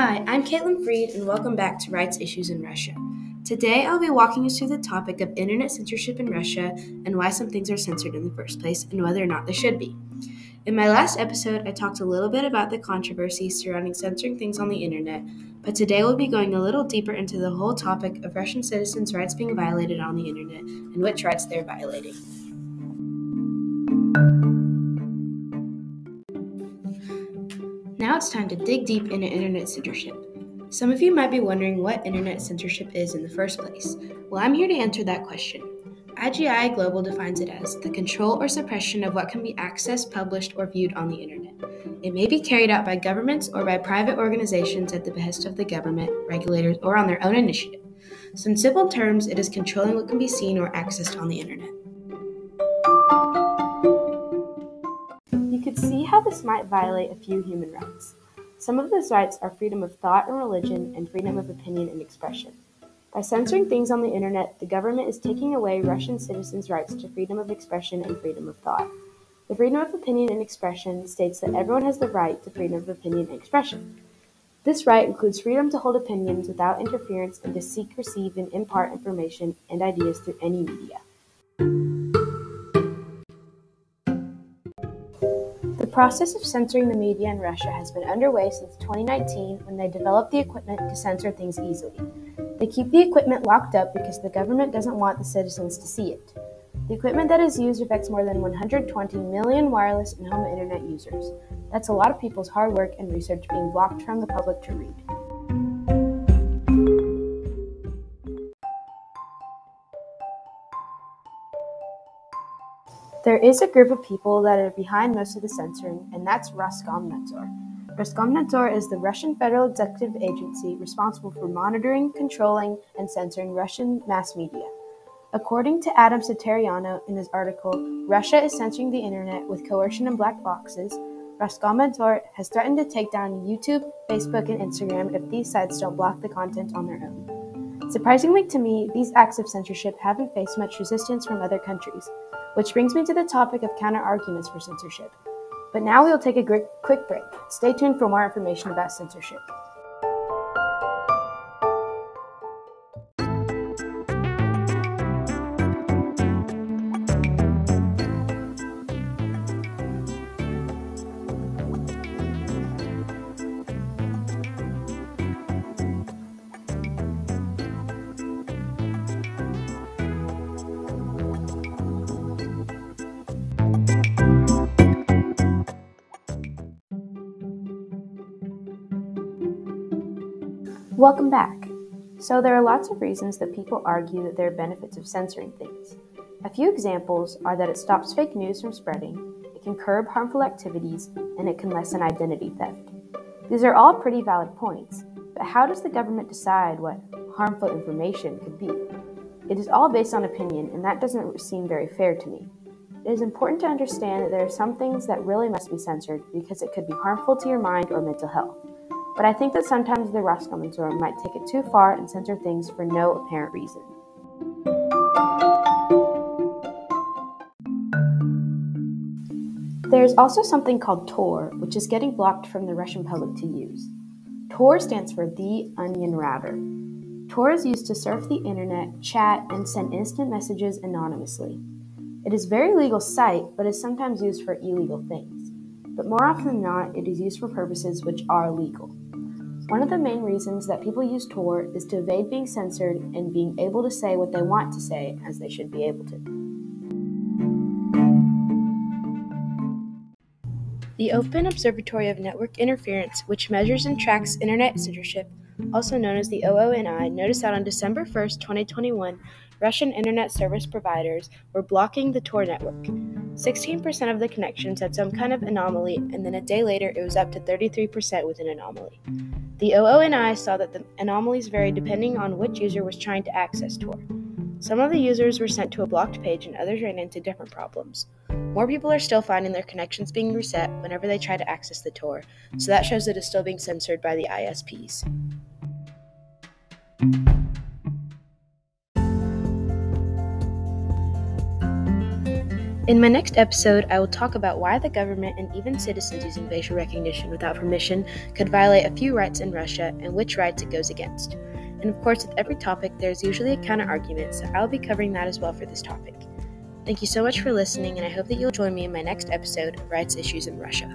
I'm Caitlin Freed, and welcome back to Rights Issues in Russia. Today, I'll be walking you through the topic of internet censorship in Russia and why some things are censored in the first place and whether or not they should be. In my last episode, I talked a little bit about the controversy surrounding censoring things on the internet, but today we'll be going a little deeper into the whole topic of Russian citizens' rights being violated on the internet and which rights they're violating. Now it's time to dig deep into internet censorship. Some of you might be wondering what internet censorship is in the first place. Well, I'm here to answer that question. IGI Global defines it as the control or suppression of what can be accessed, published, or viewed on the internet. It may be carried out by governments or by private organizations at the behest of the government, regulators, or on their own initiative. So, in simple terms, it is controlling what can be seen or accessed on the internet. You could see how this might violate a few human rights. Some of those rights are freedom of thought and religion and freedom of opinion and expression. By censoring things on the internet, the government is taking away Russian citizens' rights to freedom of expression and freedom of thought. The freedom of opinion and expression states that everyone has the right to freedom of opinion and expression. This right includes freedom to hold opinions without interference and to seek, receive, and impart information and ideas through any media. Process of censoring the media in Russia has been underway since 2019 when they developed the equipment to censor things easily. They keep the equipment locked up because the government doesn't want the citizens to see it. The equipment that is used affects more than 120 million wireless and home internet users. That's a lot of people's hard work and research being blocked from the public to read. There is a group of people that are behind most of the censoring, and that's Roskomnadzor. Roskomnadzor is the Russian federal executive agency responsible for monitoring, controlling, and censoring Russian mass media. According to Adam Satariano in his article, Russia is censoring the internet with coercion and black boxes. Roskomnadzor has threatened to take down YouTube, Facebook, and Instagram if these sites don't block the content on their own. Surprisingly to me, these acts of censorship haven't faced much resistance from other countries. Which brings me to the topic of counter arguments for censorship. But now we will take a quick break. Stay tuned for more information about censorship. Welcome back. So, there are lots of reasons that people argue that there are benefits of censoring things. A few examples are that it stops fake news from spreading, it can curb harmful activities, and it can lessen identity theft. These are all pretty valid points, but how does the government decide what harmful information could be? It is all based on opinion, and that doesn't seem very fair to me. It is important to understand that there are some things that really must be censored because it could be harmful to your mind or mental health. But I think that sometimes the Roskomnadzor might take it too far and censor things for no apparent reason. There is also something called Tor, which is getting blocked from the Russian public to use. Tor stands for The Onion Router. Tor is used to surf the internet, chat, and send instant messages anonymously. It is a very legal site, but is sometimes used for illegal things. But more often than not, it is used for purposes which are legal. One of the main reasons that people use Tor is to evade being censored and being able to say what they want to say as they should be able to. The Open Observatory of Network Interference, which measures and tracks internet censorship, also known as the OONI, noticed that on December 1, 2021, Russian internet service providers were blocking the Tor network. 16% of the connections had some kind of anomaly, and then a day later it was up to 33% with an anomaly. The OONI saw that the anomalies varied depending on which user was trying to access Tor. Some of the users were sent to a blocked page, and others ran into different problems. More people are still finding their connections being reset whenever they try to access the Tor, so that shows it is still being censored by the ISPs. In my next episode, I will talk about why the government and even citizens using facial recognition without permission could violate a few rights in Russia and which rights it goes against. And of course, with every topic, there's usually a counter argument, so I'll be covering that as well for this topic. Thank you so much for listening, and I hope that you'll join me in my next episode of Rights Issues in Russia.